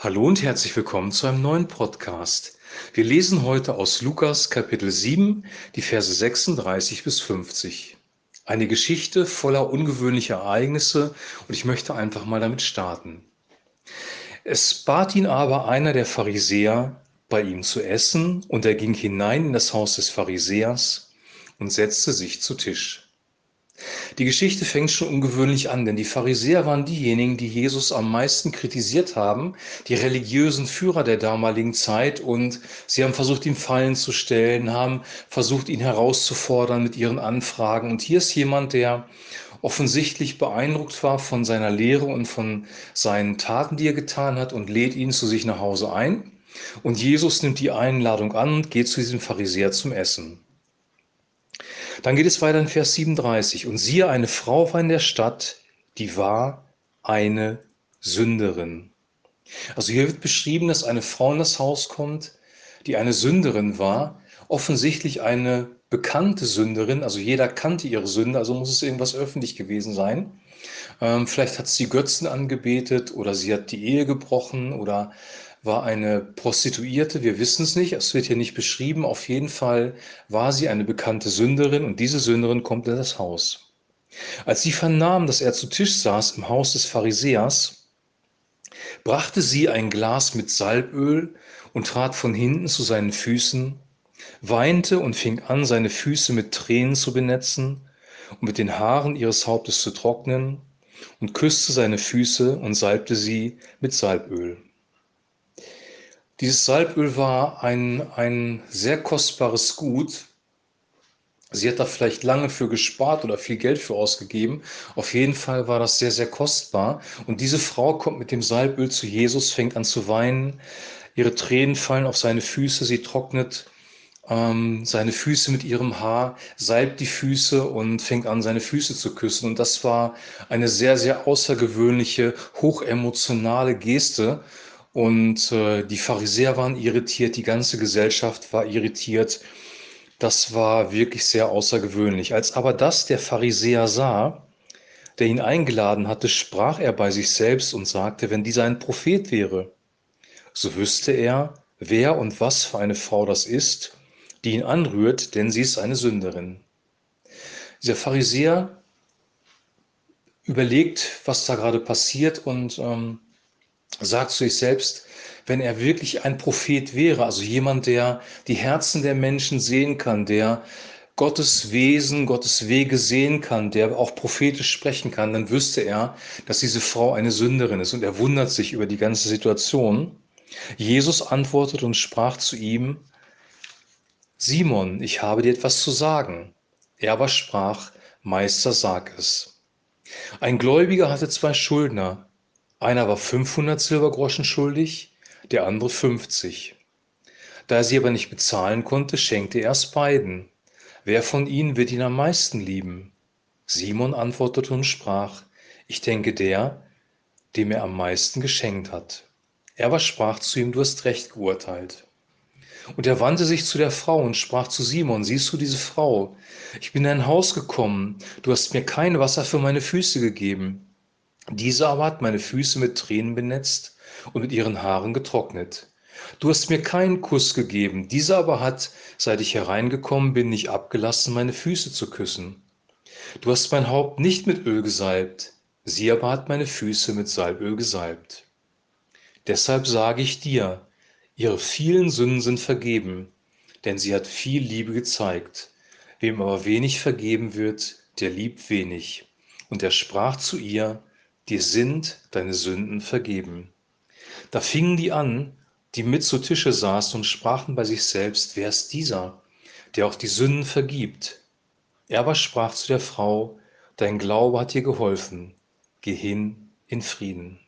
Hallo und herzlich willkommen zu einem neuen Podcast. Wir lesen heute aus Lukas Kapitel 7, die Verse 36 bis 50. Eine Geschichte voller ungewöhnlicher Ereignisse und ich möchte einfach mal damit starten. Es bat ihn aber einer der Pharisäer, bei ihm zu essen, und er ging hinein in das Haus des Pharisäers und setzte sich zu Tisch. Die Geschichte fängt schon ungewöhnlich an, denn die Pharisäer waren diejenigen, die Jesus am meisten kritisiert haben, die religiösen Führer der damaligen Zeit und sie haben versucht, ihm Fallen zu stellen, haben versucht, ihn herauszufordern mit ihren Anfragen. Und hier ist jemand, der offensichtlich beeindruckt war von seiner Lehre und von seinen Taten, die er getan hat und lädt ihn zu sich nach Hause ein. Und Jesus nimmt die Einladung an und geht zu diesem Pharisäer zum Essen. Dann geht es weiter in Vers 37. Und siehe, eine Frau war in der Stadt, die war eine Sünderin. Also hier wird beschrieben, dass eine Frau in das Haus kommt, die eine Sünderin war, offensichtlich eine bekannte Sünderin, also jeder kannte ihre Sünde, also muss es irgendwas öffentlich gewesen sein. Ähm, vielleicht hat sie Götzen angebetet oder sie hat die Ehe gebrochen oder war eine Prostituierte, wir wissen es nicht, es wird hier nicht beschrieben. Auf jeden Fall war sie eine bekannte Sünderin und diese Sünderin kommt in das Haus. Als sie vernahm, dass er zu Tisch saß im Haus des Pharisäers, brachte sie ein Glas mit Salböl und trat von hinten zu seinen Füßen, weinte und fing an, seine Füße mit Tränen zu benetzen und mit den Haaren ihres Hauptes zu trocknen und küsste seine Füße und salbte sie mit Salböl. Dieses Salböl war ein, ein sehr kostbares Gut. Sie hat da vielleicht lange für gespart oder viel Geld für ausgegeben. Auf jeden Fall war das sehr, sehr kostbar. Und diese Frau kommt mit dem Salböl zu Jesus, fängt an zu weinen. Ihre Tränen fallen auf seine Füße. Sie trocknet ähm, seine Füße mit ihrem Haar, salbt die Füße und fängt an, seine Füße zu küssen. Und das war eine sehr, sehr außergewöhnliche, hochemotionale Geste. Und äh, die Pharisäer waren irritiert, die ganze Gesellschaft war irritiert. Das war wirklich sehr außergewöhnlich. Als aber das der Pharisäer sah, der ihn eingeladen hatte, sprach er bei sich selbst und sagte, wenn dieser ein Prophet wäre, so wüsste er, wer und was für eine Frau das ist, die ihn anrührt, denn sie ist eine Sünderin. Dieser Pharisäer überlegt, was da gerade passiert und ähm, sagt zu sich selbst, wenn er wirklich ein Prophet wäre, also jemand, der die Herzen der Menschen sehen kann, der Gottes Wesen, Gottes Wege sehen kann, der auch prophetisch sprechen kann, dann wüsste er, dass diese Frau eine Sünderin ist und er wundert sich über die ganze Situation. Jesus antwortet und sprach zu ihm, Simon, ich habe dir etwas zu sagen. Er aber sprach, Meister, sag es. Ein Gläubiger hatte zwei Schuldner. Einer war 500 Silbergroschen schuldig, der andere 50. Da er sie aber nicht bezahlen konnte, schenkte er es beiden. Wer von ihnen wird ihn am meisten lieben? Simon antwortete und sprach, ich denke der, dem er am meisten geschenkt hat. Er aber sprach zu ihm, du hast recht geurteilt. Und er wandte sich zu der Frau und sprach zu Simon, siehst du diese Frau? Ich bin in dein Haus gekommen, du hast mir kein Wasser für meine Füße gegeben. Diese aber hat meine Füße mit Tränen benetzt und mit ihren Haaren getrocknet. Du hast mir keinen Kuss gegeben, diese aber hat, seit ich hereingekommen bin, nicht abgelassen, meine Füße zu küssen. Du hast mein Haupt nicht mit Öl gesalbt, sie aber hat meine Füße mit Salböl gesalbt. Deshalb sage ich dir, ihre vielen Sünden sind vergeben, denn sie hat viel Liebe gezeigt. Wem aber wenig vergeben wird, der liebt wenig. Und er sprach zu ihr, dir sind deine Sünden vergeben. Da fingen die an, die mit zu Tische saßen und sprachen bei sich selbst, wer ist dieser, der auch die Sünden vergibt? Er aber sprach zu der Frau, dein Glaube hat dir geholfen, geh hin in Frieden.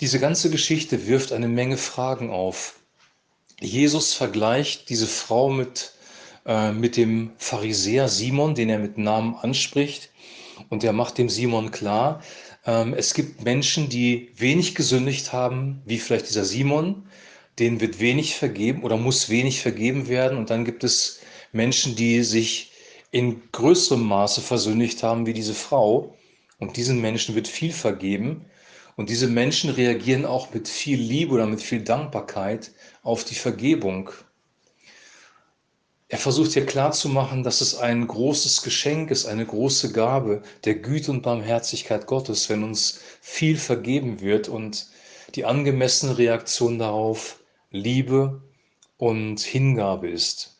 Diese ganze Geschichte wirft eine Menge Fragen auf. Jesus vergleicht diese Frau mit, äh, mit dem Pharisäer Simon, den er mit Namen anspricht, und er macht dem Simon klar, ähm, es gibt Menschen, die wenig gesündigt haben, wie vielleicht dieser Simon, denen wird wenig vergeben oder muss wenig vergeben werden. Und dann gibt es Menschen, die sich in größerem Maße versündigt haben, wie diese Frau. Und diesen Menschen wird viel vergeben. Und diese Menschen reagieren auch mit viel Liebe oder mit viel Dankbarkeit auf die Vergebung. Er versucht hier klarzumachen, dass es ein großes Geschenk ist, eine große Gabe der Güte und Barmherzigkeit Gottes, wenn uns viel vergeben wird und die angemessene Reaktion darauf Liebe und Hingabe ist.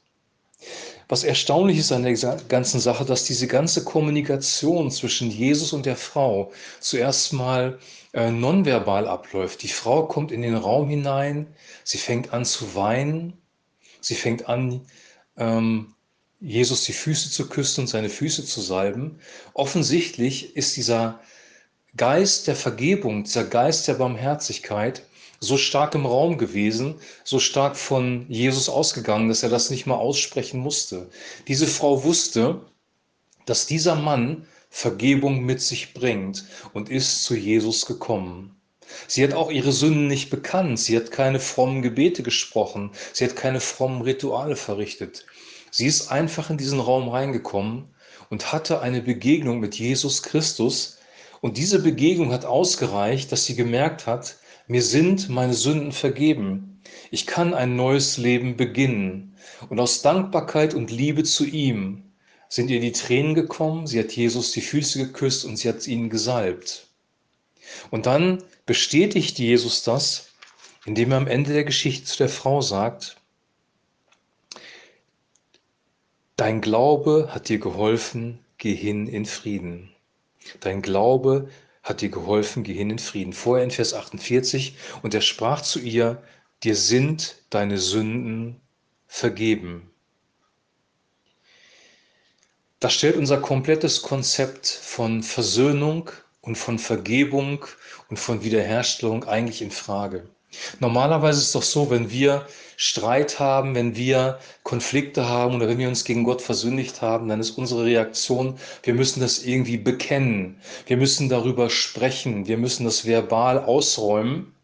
Was erstaunlich ist an der ganzen Sache, dass diese ganze Kommunikation zwischen Jesus und der Frau zuerst mal äh, nonverbal abläuft. Die Frau kommt in den Raum hinein, sie fängt an zu weinen, sie fängt an, ähm, Jesus die Füße zu küssen und seine Füße zu salben. Offensichtlich ist dieser Geist der Vergebung, dieser Geist der Barmherzigkeit so stark im Raum gewesen, so stark von Jesus ausgegangen, dass er das nicht mal aussprechen musste. Diese Frau wusste, dass dieser Mann Vergebung mit sich bringt und ist zu Jesus gekommen. Sie hat auch ihre Sünden nicht bekannt, sie hat keine frommen Gebete gesprochen, sie hat keine frommen Rituale verrichtet. Sie ist einfach in diesen Raum reingekommen und hatte eine Begegnung mit Jesus Christus. Und diese Begegnung hat ausgereicht, dass sie gemerkt hat, mir sind meine Sünden vergeben. Ich kann ein neues Leben beginnen. Und aus Dankbarkeit und Liebe zu ihm sind ihr die Tränen gekommen, sie hat Jesus die Füße geküsst und sie hat ihn gesalbt. Und dann bestätigt Jesus das, indem er am Ende der Geschichte zu der Frau sagt, Dein Glaube hat dir geholfen, geh hin in Frieden. Dein Glaube hat dir geholfen, geh hin in Frieden. Vorher in Vers 48, und er sprach zu ihr, dir sind deine Sünden vergeben. Das stellt unser komplettes Konzept von Versöhnung und von Vergebung und von Wiederherstellung eigentlich in Frage. Normalerweise ist es doch so, wenn wir Streit haben, wenn wir Konflikte haben oder wenn wir uns gegen Gott versündigt haben, dann ist unsere Reaktion, wir müssen das irgendwie bekennen. Wir müssen darüber sprechen. Wir müssen das verbal ausräumen.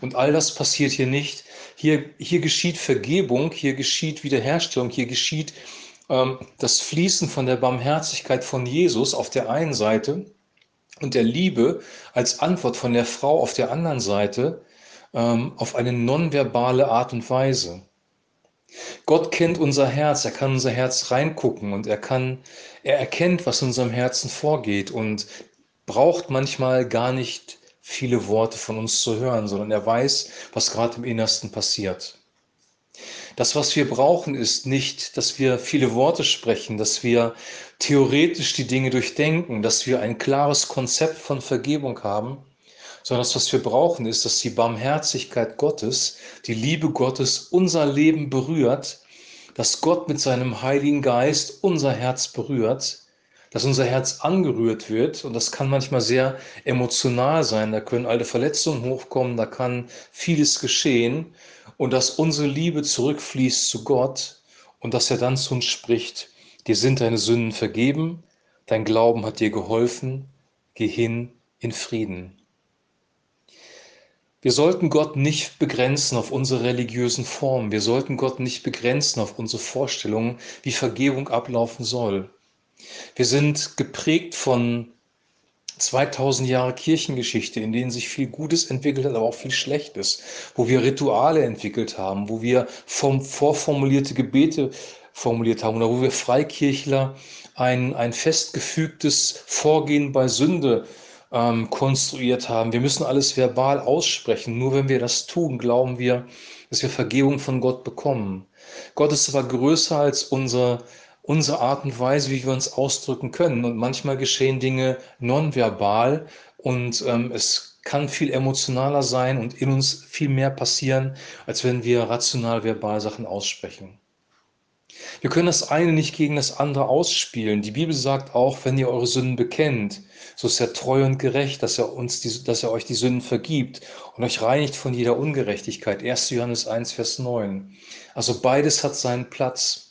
Und all das passiert hier nicht. Hier, hier geschieht Vergebung, hier geschieht Wiederherstellung, hier geschieht ähm, das Fließen von der Barmherzigkeit von Jesus auf der einen Seite und der Liebe als Antwort von der Frau auf der anderen Seite ähm, auf eine nonverbale Art und Weise. Gott kennt unser Herz, er kann unser Herz reingucken und er kann, er erkennt, was in unserem Herzen vorgeht und braucht manchmal gar nicht viele Worte von uns zu hören, sondern er weiß, was gerade im Innersten passiert. Das, was wir brauchen, ist nicht, dass wir viele Worte sprechen, dass wir theoretisch die Dinge durchdenken, dass wir ein klares Konzept von Vergebung haben, sondern das, was wir brauchen, ist, dass die Barmherzigkeit Gottes, die Liebe Gottes unser Leben berührt, dass Gott mit seinem Heiligen Geist unser Herz berührt, dass unser Herz angerührt wird und das kann manchmal sehr emotional sein, da können alte Verletzungen hochkommen, da kann vieles geschehen und dass unsere Liebe zurückfließt zu Gott und dass er dann zu uns spricht, dir sind deine Sünden vergeben, dein Glauben hat dir geholfen, geh hin in Frieden. Wir sollten Gott nicht begrenzen auf unsere religiösen Formen. Wir sollten Gott nicht begrenzen auf unsere Vorstellungen, wie Vergebung ablaufen soll. Wir sind geprägt von 2000 Jahre Kirchengeschichte, in denen sich viel Gutes entwickelt hat, aber auch viel Schlechtes, wo wir Rituale entwickelt haben, wo wir vom, vorformulierte Gebete formuliert haben oder wo wir Freikirchler ein, ein festgefügtes Vorgehen bei Sünde ähm, konstruiert haben. Wir müssen alles verbal aussprechen. Nur wenn wir das tun, glauben wir, dass wir Vergebung von Gott bekommen. Gott ist aber größer als unsere, unsere Art und Weise, wie wir uns ausdrücken können. Und manchmal geschehen Dinge nonverbal und ähm, es kann viel emotionaler sein und in uns viel mehr passieren, als wenn wir rational verbal Sachen aussprechen. Wir können das eine nicht gegen das andere ausspielen. Die Bibel sagt auch, wenn ihr eure Sünden bekennt, so ist er treu und gerecht, dass er, uns die, dass er euch die Sünden vergibt und euch reinigt von jeder Ungerechtigkeit. 1. Johannes 1, Vers 9. Also beides hat seinen Platz.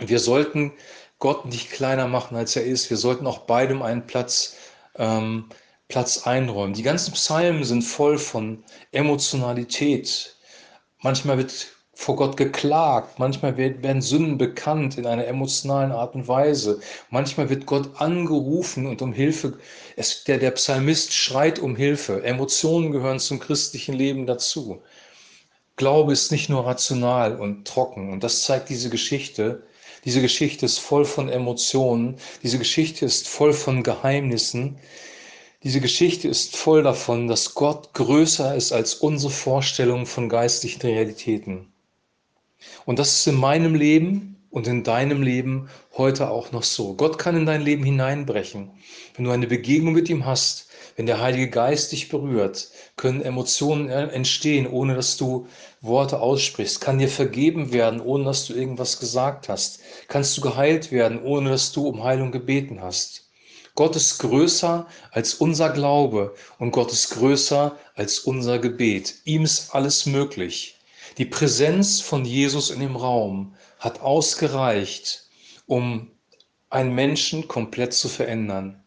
Wir sollten Gott nicht kleiner machen, als er ist. Wir sollten auch beidem einen Platz, ähm, Platz einräumen. Die ganzen Psalmen sind voll von Emotionalität. Manchmal wird vor Gott geklagt, manchmal werden Sünden bekannt in einer emotionalen Art und Weise, manchmal wird Gott angerufen und um Hilfe, es, der, der Psalmist schreit um Hilfe, Emotionen gehören zum christlichen Leben dazu. Glaube ist nicht nur rational und trocken und das zeigt diese Geschichte. Diese Geschichte ist voll von Emotionen, diese Geschichte ist voll von Geheimnissen, diese Geschichte ist voll davon, dass Gott größer ist als unsere Vorstellung von geistlichen Realitäten. Und das ist in meinem Leben und in deinem Leben heute auch noch so. Gott kann in dein Leben hineinbrechen. Wenn du eine Begegnung mit ihm hast, wenn der Heilige Geist dich berührt, können Emotionen entstehen, ohne dass du Worte aussprichst. Kann dir vergeben werden, ohne dass du irgendwas gesagt hast. Kannst du geheilt werden, ohne dass du um Heilung gebeten hast. Gott ist größer als unser Glaube und Gott ist größer als unser Gebet. Ihm ist alles möglich. Die Präsenz von Jesus in dem Raum hat ausgereicht, um einen Menschen komplett zu verändern.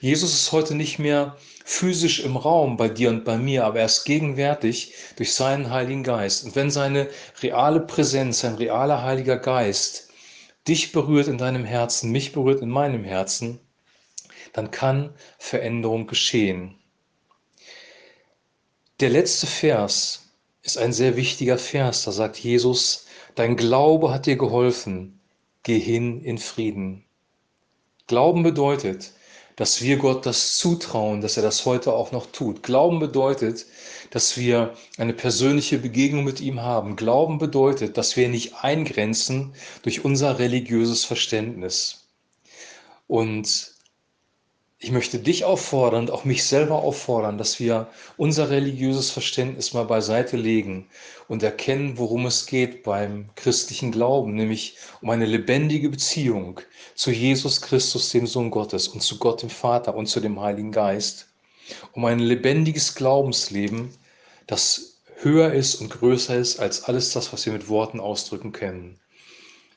Jesus ist heute nicht mehr physisch im Raum bei dir und bei mir, aber er ist gegenwärtig durch seinen Heiligen Geist. Und wenn seine reale Präsenz, sein realer Heiliger Geist dich berührt in deinem Herzen, mich berührt in meinem Herzen, dann kann Veränderung geschehen. Der letzte Vers ist ein sehr wichtiger Vers. Da sagt Jesus, dein Glaube hat dir geholfen, geh hin in Frieden. Glauben bedeutet, dass wir Gott das zutrauen, dass er das heute auch noch tut. Glauben bedeutet, dass wir eine persönliche Begegnung mit ihm haben. Glauben bedeutet, dass wir nicht eingrenzen durch unser religiöses Verständnis. Und ich möchte dich auffordern und auch mich selber auffordern, dass wir unser religiöses Verständnis mal beiseite legen und erkennen, worum es geht beim christlichen Glauben, nämlich um eine lebendige Beziehung zu Jesus Christus, dem Sohn Gottes, und zu Gott dem Vater und zu dem Heiligen Geist, um ein lebendiges Glaubensleben, das höher ist und größer ist als alles das, was wir mit Worten ausdrücken können.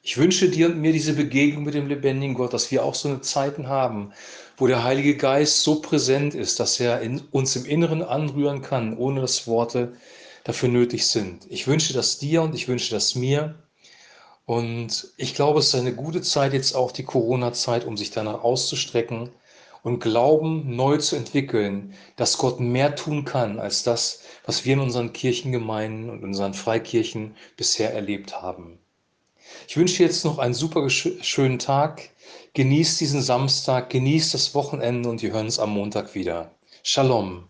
Ich wünsche dir und mir diese Begegnung mit dem lebendigen Gott, dass wir auch so eine Zeiten haben, wo der Heilige Geist so präsent ist, dass er uns im Inneren anrühren kann, ohne dass Worte dafür nötig sind. Ich wünsche das dir und ich wünsche das mir. Und ich glaube, es ist eine gute Zeit, jetzt auch die Corona-Zeit, um sich danach auszustrecken und Glauben neu zu entwickeln, dass Gott mehr tun kann als das, was wir in unseren Kirchengemeinden und unseren Freikirchen bisher erlebt haben. Ich wünsche dir jetzt noch einen super schönen Tag. Genieß diesen Samstag, genieß das Wochenende und wir hören uns am Montag wieder. Shalom.